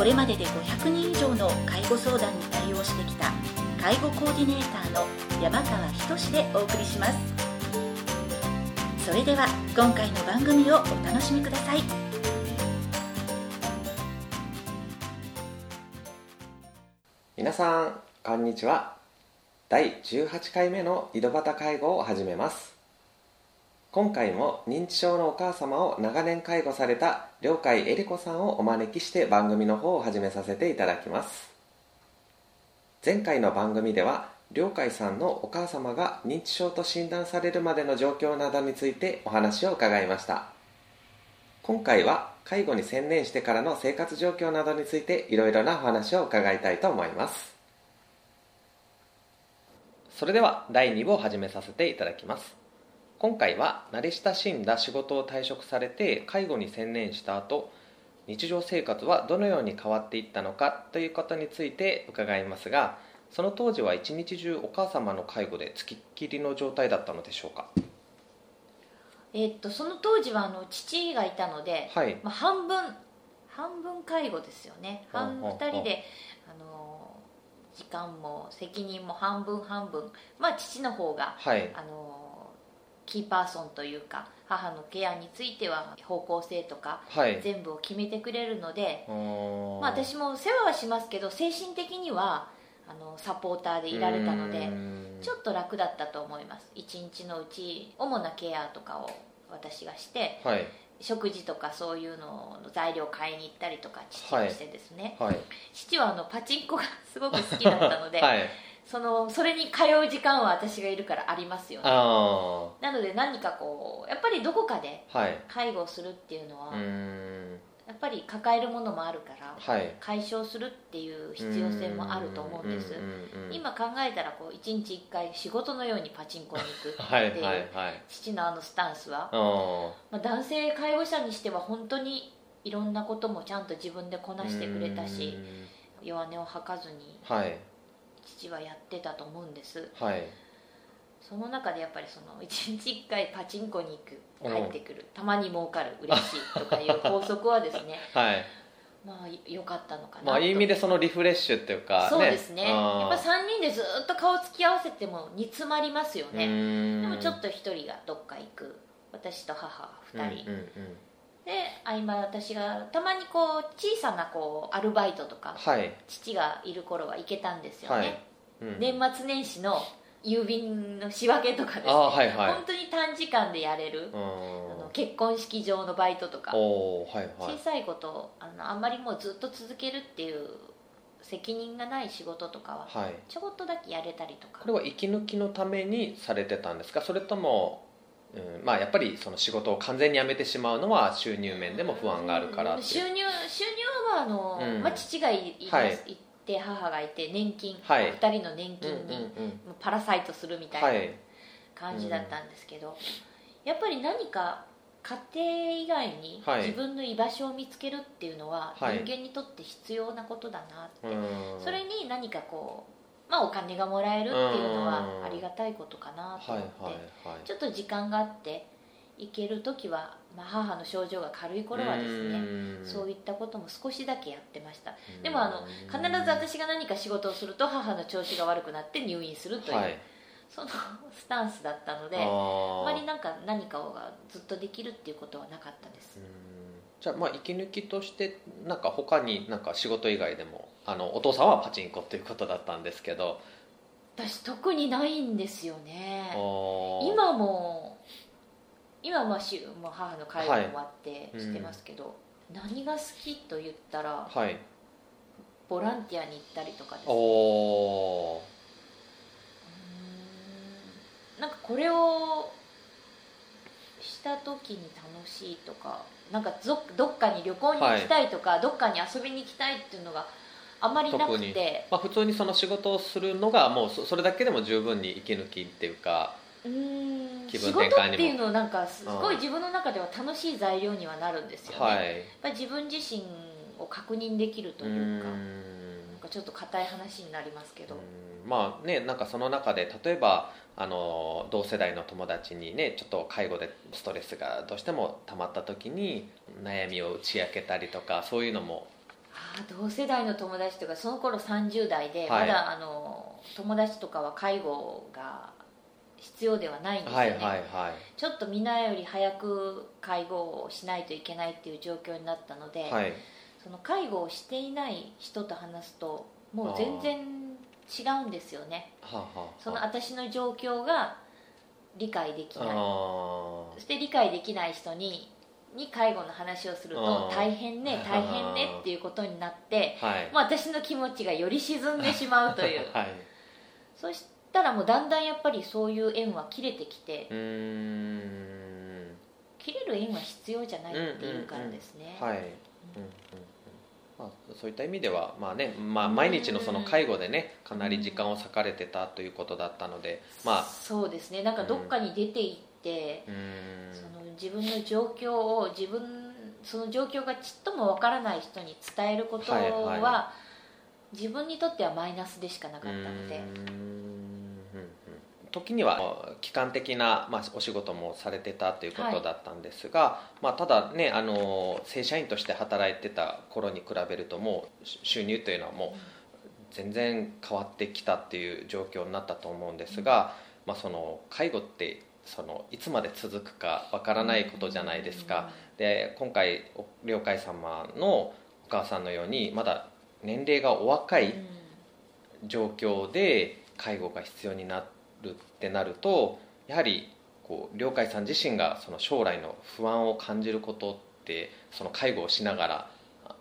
これまでで500人以上の介護相談に対応してきた介護コーディネーターの山川仁でお送りします。それでは今回の番組をお楽しみください。皆さんこんにちは。第18回目の井戸端介護を始めます。今回も認知症のお母様を長年介護された両海恵理子さんをお招きして番組の方を始めさせていただきます。前回の番組では両海さんのお母様が認知症と診断されるまでの状況などについてお話を伺いました。今回は介護に専念してからの生活状況などについていろいろなお話を伺いたいと思います。それでは第2部を始めさせていただきます。今回は慣れ親しんだ仕事を退職されて介護に専念した後日常生活はどのように変わっていったのかということについて伺いますがその当時は一日中お母様の介護でつきっきりの状態だったのでしょうか？えっとその当時はあの父がいたので、はい。まあ、半分半分介護ですよね。半ほうほうほう。2人であの時間も責任も半分半分。まあ父の方がはい。あのキーパーソンというか母のケアについては方向性とかはい。全部を決めてくれるので、まあ、私も世話はしますけど精神的にはあのサポーターでいられたのうでちょっと楽だったと思います。一日のうち主なケアとかを私がしてはい。食事とかそういうのの材料買いに行ったりとか父がしてですね、はい。父はあのパチンコがすごく好きだったので、はいそのそれに通う時間は私がいるからありますよね。あなので何かこうやっぱりどこかで介護をするっていうのは、うーん。やっぱり抱えるものもあるからはい。解消するっていう必要性もあると思うんです。今考えたらこう1日1回仕事のようにパチンコに行くってはいいう はいはい父のあのスタンスは、あまあ、男性介護者にしては本当にいろんなこともちゃんと自分でこなしてくれたし弱音を吐かずにはい父はやってたと思うんです。はい。その中でやっぱりその1日1回パチンコに行くうん。入ってくるたまに儲かる嬉しいとかいう法則はですね はい。まあ良かったのかなと。まあいい意味でそのリフレッシュっていうかそうですね。やっぱ3人でずっと顔つき合わせても煮詰まりますようねでもちょっと1人がどっか行く。私と母2人、うんうんうんで合間私がたまにこう小さなこうアルバイトとかはい。父がいる頃は行けたんですよね、はい。うん。年末年始の郵便の仕分けとかですね、はいはい。本当に短時間でやれる、うあんの結婚式場のバイトとか。はいはい。小さいことあのあんまりもうずっと続けるっていう責任がない仕事とかははい。ちょこっとだけやれたりとか。これは息抜きのためにされてたんですか？それとも、うん、まあやっぱりその仕事を完全に辞めてしまうのは収入面でも不安があるから収入収入はあの、うん。まあ、父がいいます、はい。いて母がいて年金、はい。2人の年金に、パラサイトするみたいなはい。感じだったんですけど、やっぱり何か家庭以外にはい自分の居場所を見つけるっていうのは人はい間にとって必要なことだなって、うん。それに何かこう、まあ、お金がもらえるっていうのはうん。ありがたいことかなとはい思って、はいはいちょっと時間があって行ける時は、まあ、母の症状が軽い頃はですねうん。そういったことも少しだけやってました。うん。でもあの必ず私が何か仕事をすると母の調子が悪くなって入院するという、はい。そのスタンスだったのであまりなんか何かがずっとできるっていうことはなかったです。うん。じゃあまあ息抜きとしてなんか他になんか仕事以外でもあのお父さんはパチンコっていうことだったんですけど。私特にないんですよね。今も今はしもう母の介護も終わってはい。してますけど、何が好きと言ったらはい。ボランティアに行ったりとかです。おおうーん。なんかこれをした時に楽しいとかなんかぞどっかに旅行に行きたいとか、どっかに遊びに行きたいっていうのがあまりなくて。まあ、普通にその仕事をするのがもうそそれだけでも十分に息抜きっていうかうーん。気仕事分転換にも。っていうのをなんかすごい自分の中では楽しい材料にはなるんですよね、はい。やっぱり自分自身を確認できるというかなん。んかちょっと硬い話になりますけど、うん。まあねなんかその中で例えばあの同世代の友達にねちょっと介護でストレスがどうしても溜まった時に悩みを打ち明けたりとかそういうのも同世代の友達とかその頃30代で、はい。まだあの友達とかは介護が必要ではないんですよね、はいはいはい。ちょっとみんなより早く介護をしないといけないっていう状況になったので、はい。その介護をしていない人と話すともう全然違うんですよね。はあはその私の状況が理解できない。あそして理解できない人にに介護の話をすると大変ね大変ねっていうことになってーはい。もう私の気持ちがより沈んでしまうという。はい。そしたらもうだんだんやっぱりそういう縁は切れてきてうーん。切れる縁は必要じゃないっていうからですね、はい、うんうんうん。まあ、そういった意味では、まあねまあ、毎日のその介護でねかなり時間を割かれてたということだったので、まあ。そうですね。なんかどっかに出て行って、その自分の状況を自分その状況がちっともわからない人に伝えることは、はいは自分にとってはマイナスでしかなかったので。時には機関的な、まあ、お仕事もされてたということだったんですが、まあ、ただねあの正社員として働いてた頃に比べるともう収入というのはもう全然変わってきたっていう状況になったと思うんですが、まあ、その介護ってそのいつまで続くかわからないことじゃないですか。で今回お了解様のお母さんのようにまだ年齢がお若い状況で介護が必要になるってなるとやはりこう了解さん自身がその将来の不安を感じることってその介護をしながら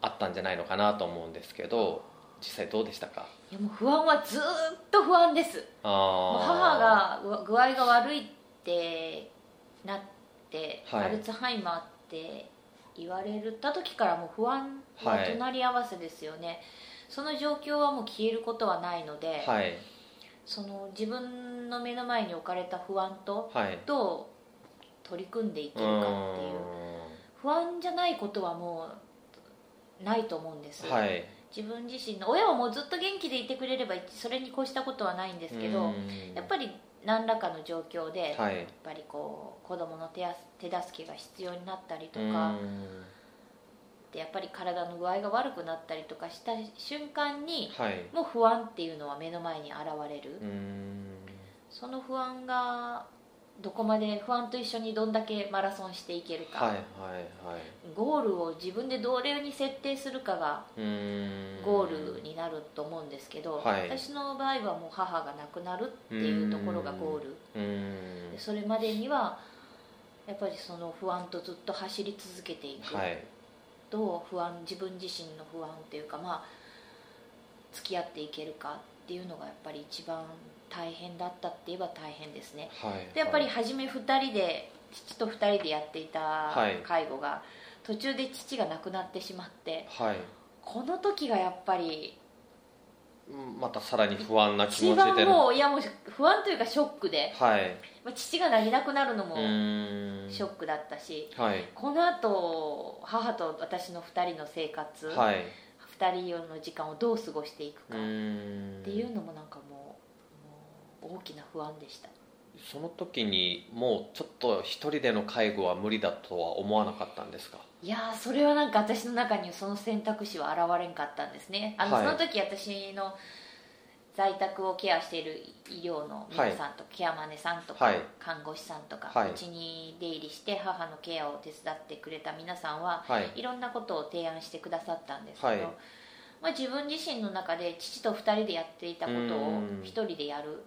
あったんじゃないのかなと思うんですけど実際どうでしたか？いやもう不安はずーっと不安です。あ母が具具合が悪いってなって、はい。アルツハイマーって言われた時からもう不安ははい。隣り合わせですよね、その状況はもう消えることはないので、はい。その自分の目の前に置かれた不安とはい。どう取り組んでいけうるかっていうー不安じゃないことはもうないと思うんです、んはい。自分自身の親はもうずっと元気でいてくれればそれに越したことはないんですけど、やっぱり何らかの状況で、はい。やっぱりこう子供の手や手助けが必要になったりとりか、でやっぱり体の具合が悪くなったりとかした瞬間にはい。もう不安っていうのは目の前に現れる、その不安がどこまで不安と一緒にどんだけマラソンしていけるか、はいはいはい。ゴールを自分でどれに設定するかがゴールになると思うんですけど、はい。私の場合はもう母が亡くなるっていうところがゴール。それまでにはやっぱりその不安とずっと走り続けていく、はい。どう不安自分自身の不安っていうかまあ付き合っていけるかっていうのがやっぱり一番大変だったって言えば大変ですね。はい。でやっぱり初め2人で父と2人でやっていたはい。介護が、途中で父が亡くなってしまってはい。この時がやっぱりうんまたさらに不安な気一持ちで番もういやもう不安というかショックで、はい。まあ、父がいなくなるのもショックだったし、はい。このあと母と私の2人の生活、はい。2人の時間をどう過ごしていくうかっていうのもなんかも大きな不安でした。その時にもうちょっと一人での介護は無理だとは思わなかったんですか？いやーそれはなんか私の中にその選択肢は現れんかったんですね。あの、はいその時私の在宅をケアしている医療の皆さんと、ケアマネさんとか、はい。看護師さんとかはいうち、に出入りして母のケアを手伝ってくれた皆さんははい。いろんなことを提案してくださったんですけど、はい。まあ、自分自身の中で父と2人でやっていたことをうん。1人でやる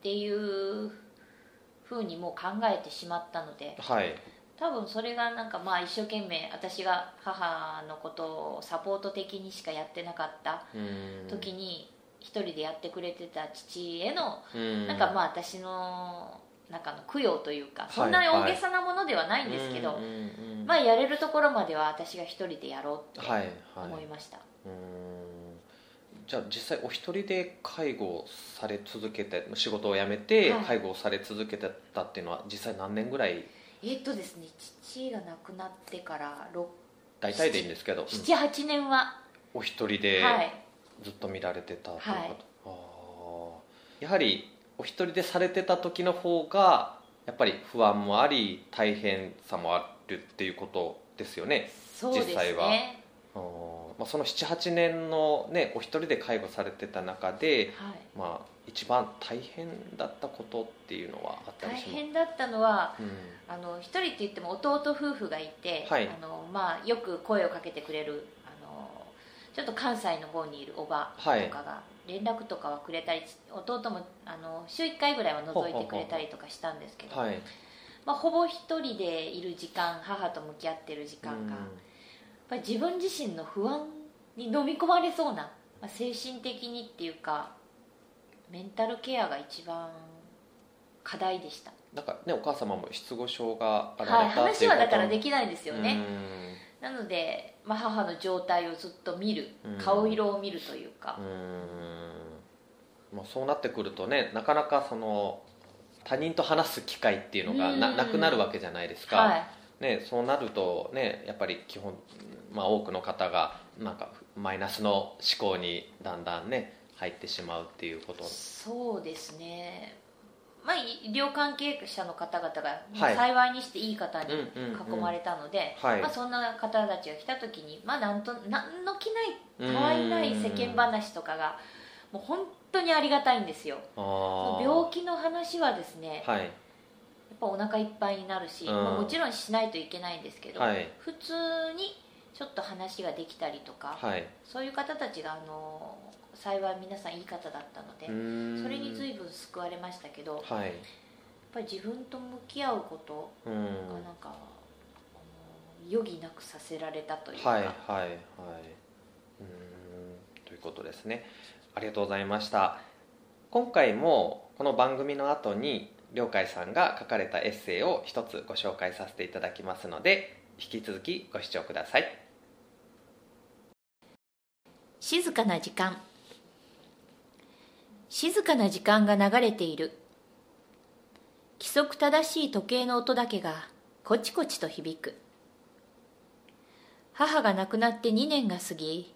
っていうふうにもう考えてしまったのではい。多分それがなんかまあ一生懸命私が母のことをサポート的にしかやってなかった時に1人でやってくれてた父へのなんかまあ私の中の供養というかいそんなに大げさなものではないんですけど、まあやれるところまでは私が1人でやろうってはいはい。思いました、うーんじゃあ実際お一人で介護をされ続けて仕事を辞めてはい。介護をされ続けてたっていうのは実際何年ぐらい？えっとですね父が亡くなってから6大体でいいんですけど、うん78年は、お一人ではい。ずっと見られてたということ、はい。あー。やはりお一人でされてた時の方がやっぱり不安もあり大変さもあるっていうことですよねそうです実際はまあ、その78年のねお一人で介護されてた中で、はい。まあ、一番大変だったことっていうのはあったり大します？変だったのはうん。あの一人って言っても弟夫婦がいて、はい。あのまあ、よく声をかけてくれるあのちょっと関西の方にいるおばとかが連絡とかはくれたり弟もあの週1回ぐらいは覗いてくれたりとかしたんですけどはい。まあ、ほぼ一人でいる時間母と向き合ってる時間が、やっぱり自分自身の不安に飲み込まれそうな、まあ、精神的にっていうかメンタルケアが一番課題でした。なんかねお母様も失語症があらはい、れたってい話はだからできないんですよね、うん。なので、まあ、母の状態をずっと見るうん。顔色を見るというか。う、ん。まあ、そうなってくるとねなかなかその他人と話す機会っていうのがなうん。なくなるわけじゃないですか、はいね、そうなるとねやっぱり基本、まあ、多くの方がなんかマイナスの思考にだんだんね入ってしまうっていうこと。そうですね。まあ医療関係者の方々が、はい。幸いにしていい方に囲まれたので、はい。まあ、そんな方たちが来た時に、まあ、なんと何の気ないうんたわいない世間話とかがもう本当にありがたいんですよ。病気の話はですね、はいぱお腹いっぱいになるし、うん。まあもちろんしないといけないんですけど、はい。普通にちょっと話ができたりとか、はい。そういう方たちがあの幸い皆さんいい方だったので、それに随分救われましたけどやっはいぱり自分と向き合うことうん。がなんか、余儀なくさせられたというか、はいはいはい。うん。ということですね。ありがとうございました。今回もこの番組の後に良海さんが書かれたエッセイを一つご紹介させていただきますので引き続きご視聴ください。静かな時間。静かな時間が流れている。規則正しい時計の音だけがコチコチと響く。母が亡くなって2年が過ぎ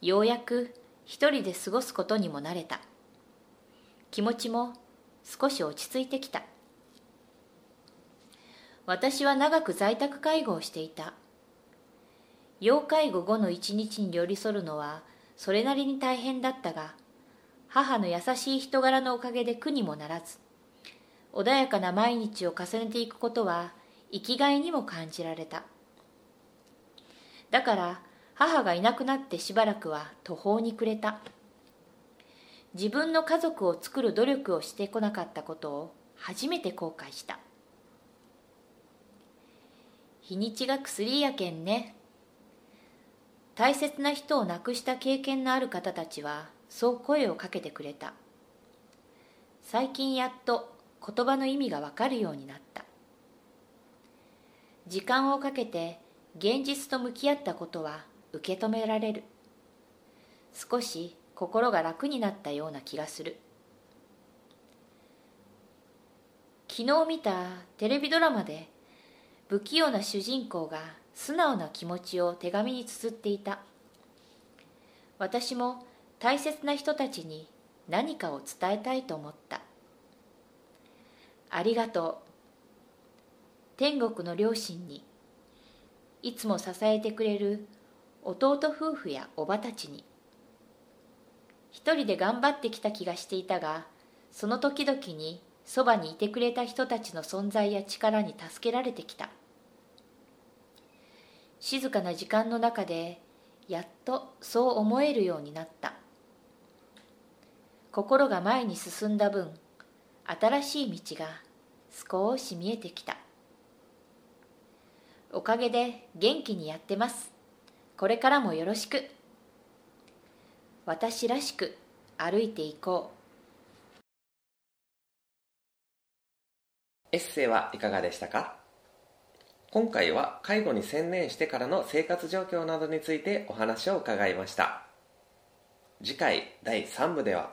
ようやく一人で過ごすことにも慣れた。気持ちも少し落ち着いてきた。私は長く在宅介護をしていた。要介護後の一日に寄り添うのはそれなりに大変だったが母の優しい人柄のおかげで苦にもならず穏やかな毎日を重ねていくことは生きがいにも感じられた。だから母がいなくなってしばらくは途方に暮れた。自分の家族を作る努力をしてこなかったことを初めて後悔した。日にちが薬やけんね。大切な人を亡くした経験のある方たちはそう声をかけてくれた。最近やっと言葉の意味がわかるようになった。時間をかけて現実と向き合ったことは受け止められる。少し心が楽になったような気がする。昨日見たテレビドラマで不器用な主人公が素直な気持ちを手紙に綴っていた。私も大切な人たちに何かを伝えたいと思った。ありがとう。天国の両親にいつも支えてくれる弟夫婦やおばたちに。一人で頑張ってきた気がしていたがその時々にそばにいてくれた人たちの存在や力に助けられてきた。静かな時間の中でやっとそう思えるようになった。心が前に進んだ分新しい道が少し見えてきた。おかげで元気にやってます。これからもよろしく。私らしく歩いていこう。エッセイはいかがでしたか？今回は介護に専念してからの生活状況などについてお話を伺いました。次回第3部では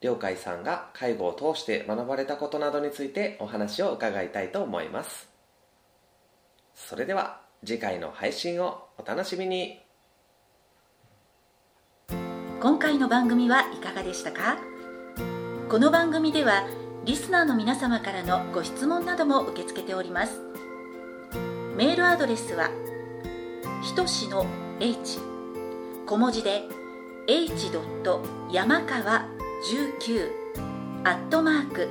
良海さんが介護を通して学ばれたことなどについてお話を伺いたいと思います。それでは次回の配信をお楽しみに。今回の番組はいかがでしたか？この番組ではリスナーの皆様からのご質問なども受け付けておりますメールアドレスはひとしの h 小文字で h. 山川19アットマーク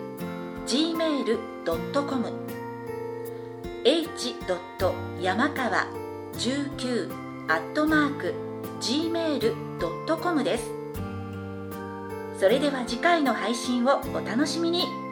gmail.com h. 山川19アットマーク gmail.com です。それでは次回の配信をお楽しみに。